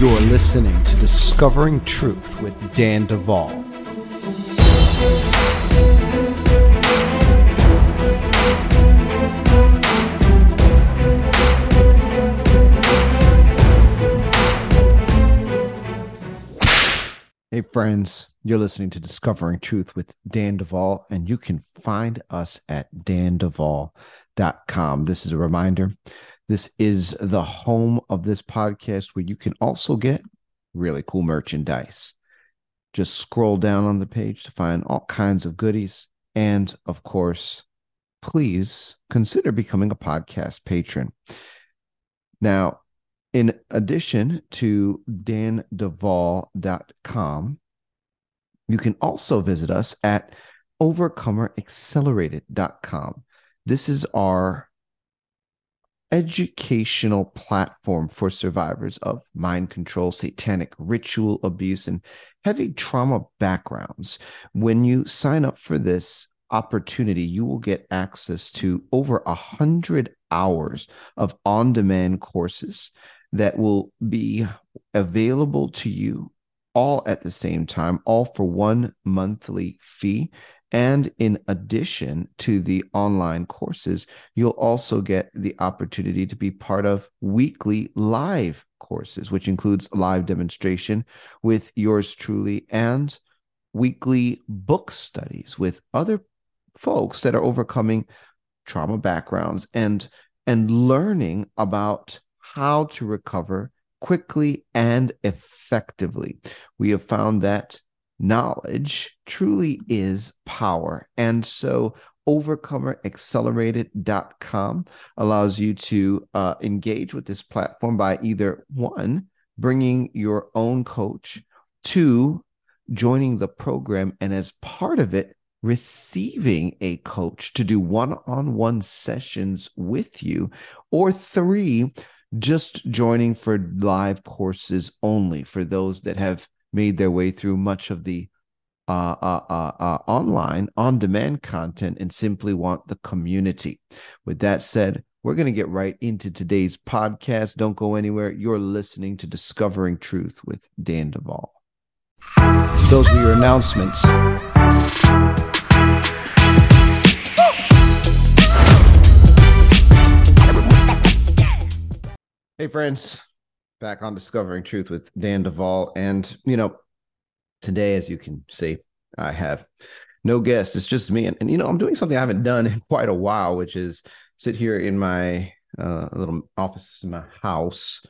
You're listening to Discovering Truth with Dan Duval. Hey, friends, you're listening to Discovering Truth with Dan Duval, and you can find us at danduval.com. This is a reminder this is the home of this podcast where you can also get really cool merchandise. Just scroll down on the page to find all kinds of goodies. And of course, please consider becoming a podcast patron. Now, in addition to danduval.com, you can also visit us at overcomeraccelerated.com. This is our educational platform for survivors of mind control, satanic ritual abuse, and heavy trauma backgrounds. When you sign up for this opportunity, you will get access to over a hundred hours of on demand courses that will be available to you all at the same time, all for one monthly fee. And in addition to the online courses, you'll also get the opportunity to be part of weekly live courses, which includes live demonstration with yours truly and weekly book studies with other folks that are overcoming trauma backgrounds and and learning about how to recover quickly and effectively. We have found that knowledge truly is power. And so overcomeraccelerated.com allows you to uh, engage with this platform by either one, bringing your own coach, two, joining the program, and as part of it, receiving a coach to do one on one sessions with you, or three, just joining for live courses only for those that have made their way through much of the uh, uh, uh, uh, online on demand content and simply want the community. With that said, we're going to get right into today's podcast. Don't go anywhere. You're listening to Discovering Truth with Dan Duval. Those were your announcements. Hey, friends back on Discovering Truth with Dan Duval. And, you know, today, as you can see, I have no guest. It's just me. And, and, you know, I'm doing something I haven't done in quite a while, which is sit here in my uh, little office in my house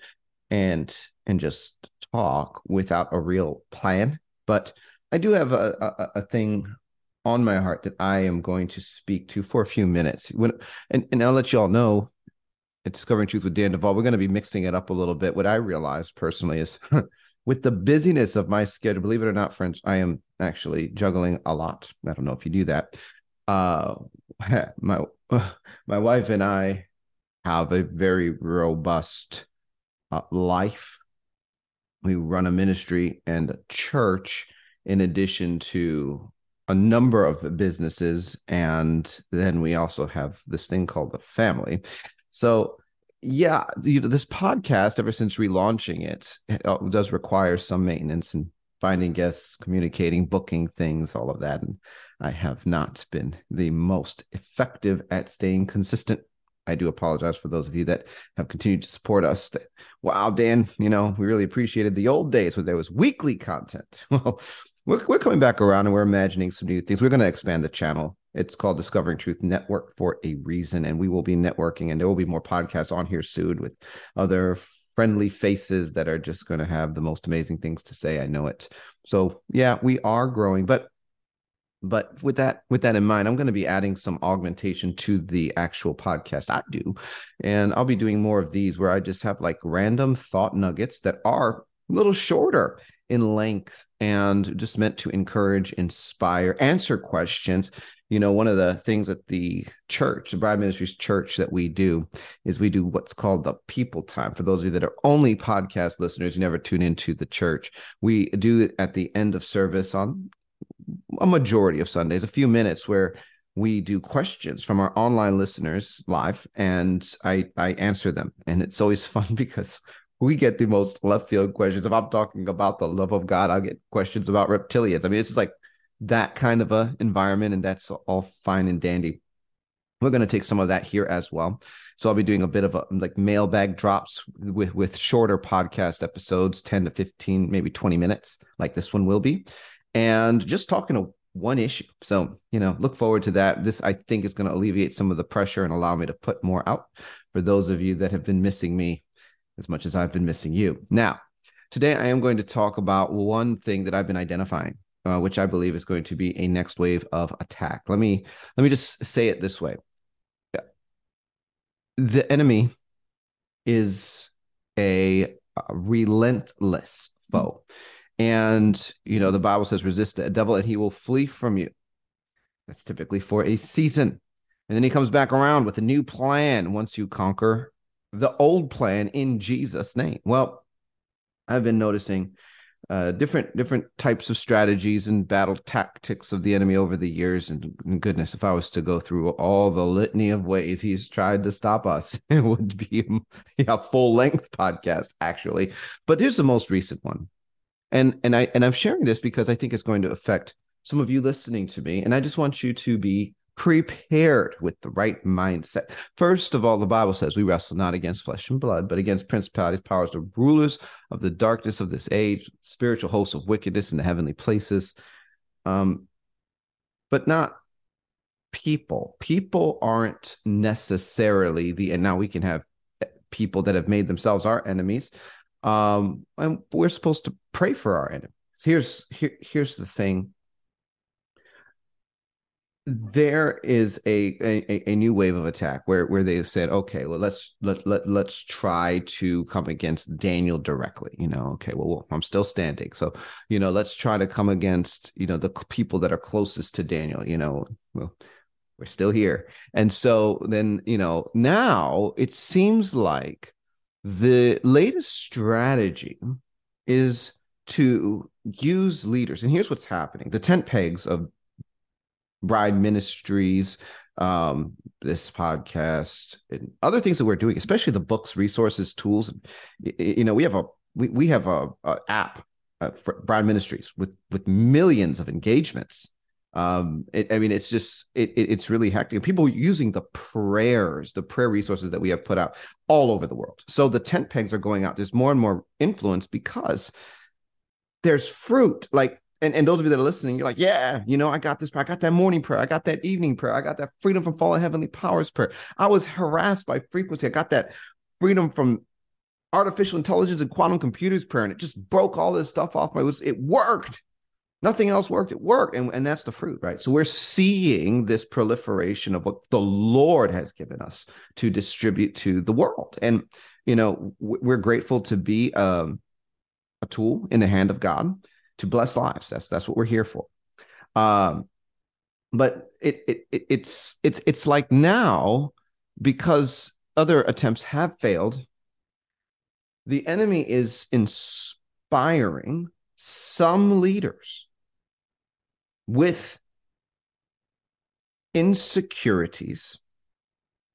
and and just talk without a real plan. But I do have a, a, a thing on my heart that I am going to speak to for a few minutes. When and, and I'll let you all know at Discovering Truth with Dan Duval, we're going to be mixing it up a little bit. What I realized personally is with the busyness of my schedule, believe it or not, friends, I am actually juggling a lot. I don't know if you do that. Uh, my my wife and I have a very robust uh, life. We run a ministry and a church in addition to a number of businesses and then we also have this thing called the family so yeah, you know, this podcast, ever since relaunching it, it uh, does require some maintenance and finding guests, communicating, booking things, all of that. And I have not been the most effective at staying consistent. I do apologize for those of you that have continued to support us. That, wow, Dan, you know, we really appreciated the old days where there was weekly content. Well, we're, we're coming back around and we're imagining some new things. We're going to expand the channel it's called Discovering Truth Network for a reason. And we will be networking, and there will be more podcasts on here soon with other friendly faces that are just going to have the most amazing things to say. I know it. So, yeah, we are growing. But but with that with that in mind i'm going to be adding some augmentation to the actual podcast i do and i'll be doing more of these where i just have like random thought nuggets that are a little shorter in length and just meant to encourage inspire answer questions you know, one of the things at the church, the Bride Ministries church that we do is we do what's called the people time. For those of you that are only podcast listeners, you never tune into the church. We do it at the end of service on a majority of Sundays, a few minutes where we do questions from our online listeners live and I I answer them. And it's always fun because we get the most left field questions. If I'm talking about the love of God, I'll get questions about reptilians. I mean, it's just like that kind of a environment, and that's all fine and dandy. We're going to take some of that here as well. So I'll be doing a bit of a like mailbag drops with with shorter podcast episodes, 10 to 15, maybe 20 minutes, like this one will be. And just talking to one issue. So, you know, look forward to that. This I think is going to alleviate some of the pressure and allow me to put more out for those of you that have been missing me as much as I've been missing you. Now, today I am going to talk about one thing that I've been identifying, uh, which I believe is going to be a next wave of attack. Let me let me just say it this way: the enemy is a, a relentless foe. And, you know, the Bible says, resist the devil and he will flee from you. That's typically for a season. And then he comes back around with a new plan once you conquer the old plan in Jesus' name. Well, I've been noticing uh, different different types of strategies and battle tactics of the enemy over the years. And, and, goodness, if I was to go through all the litany of ways he's tried to stop us, it would be a full length podcast actually. But here's the most recent one, and and I and I'm sharing this because I think it's going to affect some of you listening to me, and I just want you to be prepared with the right mindset. First of all, the Bible says we wrestle not against flesh and blood, but against principalities, powers, the rulers of the darkness of this age, spiritual hosts of wickedness in the heavenly places. Um, but not people. People aren't necessarily the, and now we can have people that have made themselves our enemies. Um, and we're supposed to pray for our enemies. Here's here, here's the thing there is a, a, a new wave of attack where where they said okay well let's let, let let's try to come against daniel directly you know okay well, well i'm still standing so you know let's try to come against you know the people that are closest to daniel you know well we're still here. And so then you know now it seems like the latest strategy is to use leaders and here's what's happening. The tent pegs of Bride Ministries, um, this podcast, and other things that we're doing, especially the books, resources, tools. You know, we have a we, we have a, a app uh, for Bride Ministries with with millions of engagements. Um, it, I mean, it's just it, it, it's really hectic. People using the prayers, the prayer resources that we have put out all over the world. So the tent pegs are going out. There's more and more influence because there's fruit. Like and, and those of you that are listening, you're like, yeah, you know, I got this prayer. I got that morning prayer. I got that evening prayer. I got that freedom from fallen heavenly powers prayer. I was harassed by frequency. I got that freedom from artificial intelligence and quantum computers prayer. And it just broke all this stuff off my list. It worked. Nothing else worked. It worked. And, and that's the fruit, right? So we're seeing this proliferation of what the Lord has given us to distribute to the world. And, you know, we're grateful to be um, a tool in the hand of God to bless lives. That's that's what we're here for. Um, but it, it, it it's it's it's like now because other attempts have failed. The enemy is inspiring some leaders with insecurities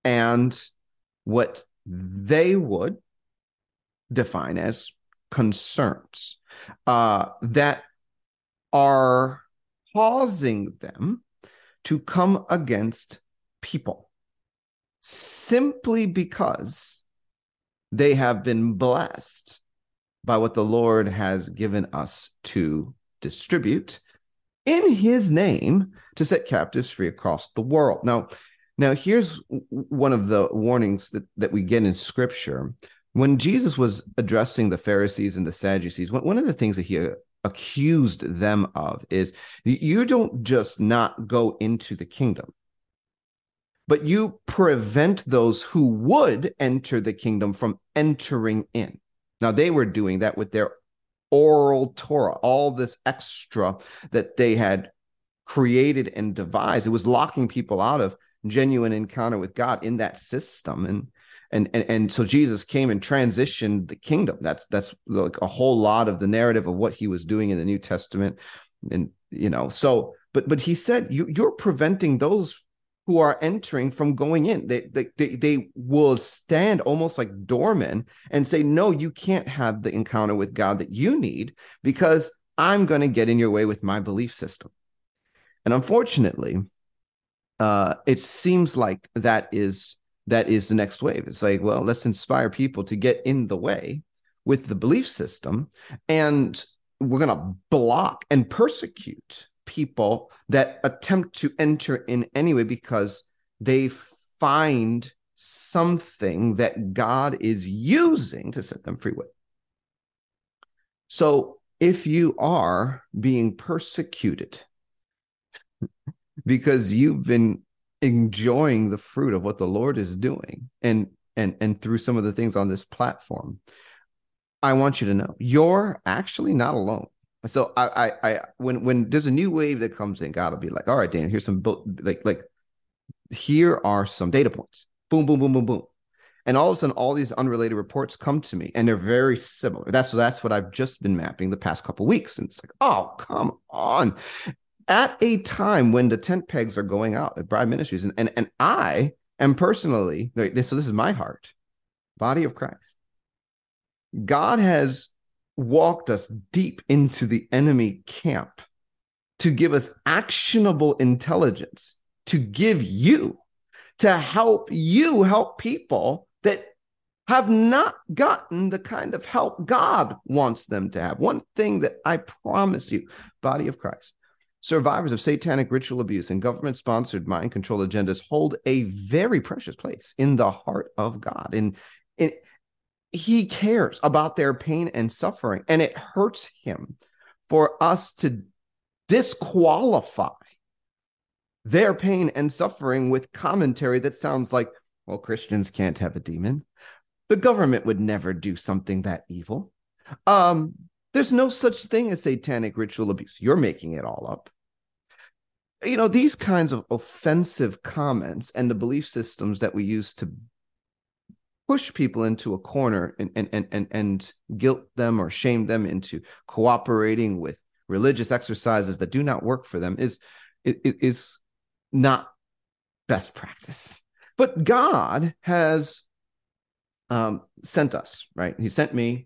and what they would define as concerns uh, that are causing them to come against people simply because they have been blessed by what the Lord has given us to distribute in his name to set captives free across the world. Now, now here's one of the warnings that, that we get in scripture when Jesus was addressing the Pharisees and the Sadducees, one of the things that he uh, accused them of is you don't just not go into the kingdom, but you prevent those who would enter the kingdom from entering in. Now, they were doing that with their oral Torah, all this extra that they had created and devised. It was locking people out of genuine encounter with God in that system. And and, and and so Jesus came and transitioned the kingdom. That's that's like a whole lot of the narrative of what he was doing in the New Testament, and you know, so but but he said you you're preventing those who are entering from going in. They, they, they, will stand almost like doormen and say, No, you can't have the encounter with God that you need because I'm going to get in your way with my belief system. And unfortunately, uh, it seems like that is that is the next wave. It's like, well, let's inspire people to get in the way with the belief system, and we're going to block and persecute people that attempt to enter in anyway because they find something that God is using to set them free with. So if you are being persecuted because you've been enjoying the fruit of what the Lord is doing and and and through some of the things on this platform, I want you to know you're actually not alone. So I, I, I, when when there's a new wave that comes in, God will be like, all right, Dan, here's some like like here are some data points. Boom, boom, boom, boom, boom. And all of a sudden, all these unrelated reports come to me, and they're very similar. That's that's what I've just been mapping the past couple weeks, and it's like, oh, come on! At a time when the tent pegs are going out at Bride Ministries, and and and I am personally. So this is my heart, body of Christ. God has walked us deep into the enemy camp to give us actionable intelligence to give you to help you help people that have not gotten the kind of help God wants them to have. One thing that I promise you, body of Christ, survivors of satanic ritual abuse and government sponsored mind control agendas hold a very precious place in the heart of God. And, and he cares about their pain and suffering, and it hurts him for us to disqualify their pain and suffering with commentary that sounds like, well, Christians can't have a demon. The government would never do something that evil. Um, there's no such thing as satanic ritual abuse. You're making it all up. You know, these kinds of offensive comments and the belief systems that we use to push people into a corner and and and and, and guilt them or shame them into cooperating with religious exercises that do not work for them is is not best practice. But God has um, sent us, right? He sent me,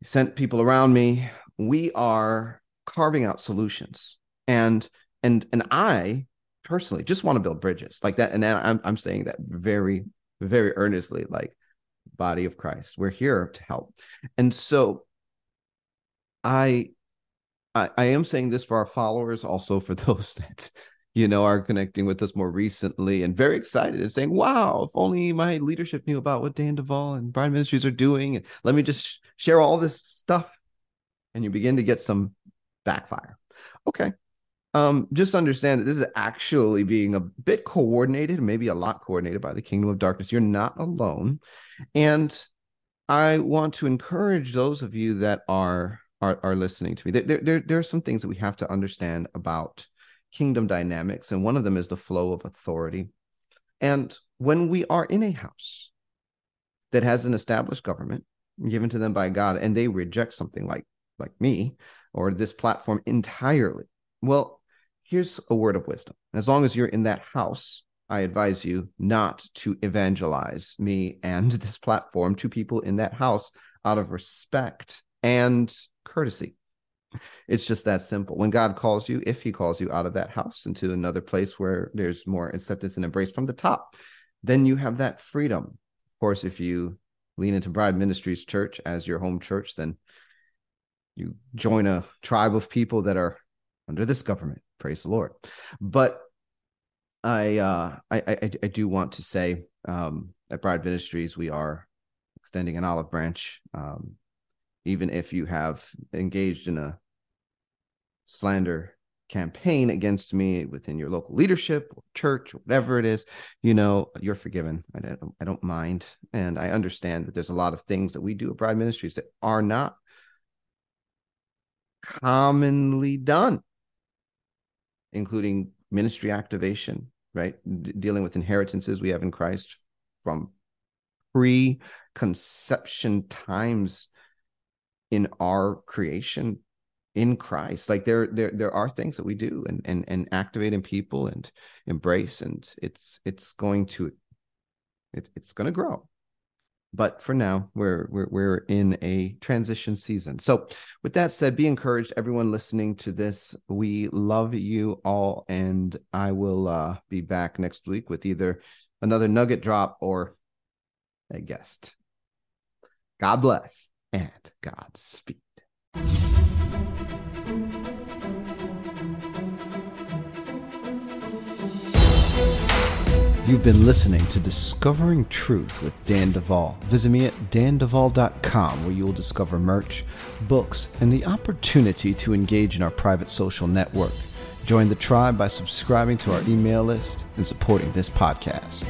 He sent people around me. We are carving out solutions, and and and I personally just want to build bridges like that. And I'm I'm saying that very very earnestly, like body of Christ. We're here to help, and so I I, I am saying this for our followers, also for those that you know, are connecting with us more recently and very excited and saying, wow, if only my leadership knew about what Dan Duval and Bride Ministries are doing. And let me just share all this stuff. And you begin to get some backfire. Okay. Um, just understand that this is actually being a bit coordinated, maybe a lot coordinated by the kingdom of darkness. You're not alone. And I want to encourage those of you that are are, are listening to me. There, there, there are some things that we have to understand about kingdom dynamics, and one of them is the flow of authority. And when we are in a house that has an established government given to them by God, and they reject something like like me or this platform entirely, well, here's a word of wisdom. As long as you're in that house, I advise you not to evangelize me and this platform to people in that house out of respect and courtesy. It's just that simple. When God calls you, if He calls you out of that house into another place where there's more acceptance and embrace from the top, then you have that freedom. Of course, if you lean into Bride Ministries Church as your home church, then you join a tribe of people that are under this government. Praise the Lord. But I uh, I, I, I do want to say um, at Bride Ministries we are extending an olive branch. Um, even if you have engaged in a slander campaign against me within your local leadership or church or whatever it is you know you're forgiven I don't, I don't mind and i understand that there's a lot of things that we do at bride ministries that are not commonly done including ministry activation right D- dealing with inheritances we have in christ from pre-conception times in our creation in Christ. Like there, there, there are things that we do and and and activate in people and embrace, and it's it's going to it's it's going to grow. But for now, we're we're we're in a transition season. So, with that said, be encouraged, everyone listening to this. We love you all, and I will uh, be back next week with either another nugget drop or a guest. God bless and Godspeed. You've been listening to Discovering Truth with Dan Duval. Visit me at danduval.com where you'll discover merch, books, and the opportunity to engage in our private social network. Join the tribe by subscribing to our email list and supporting this podcast.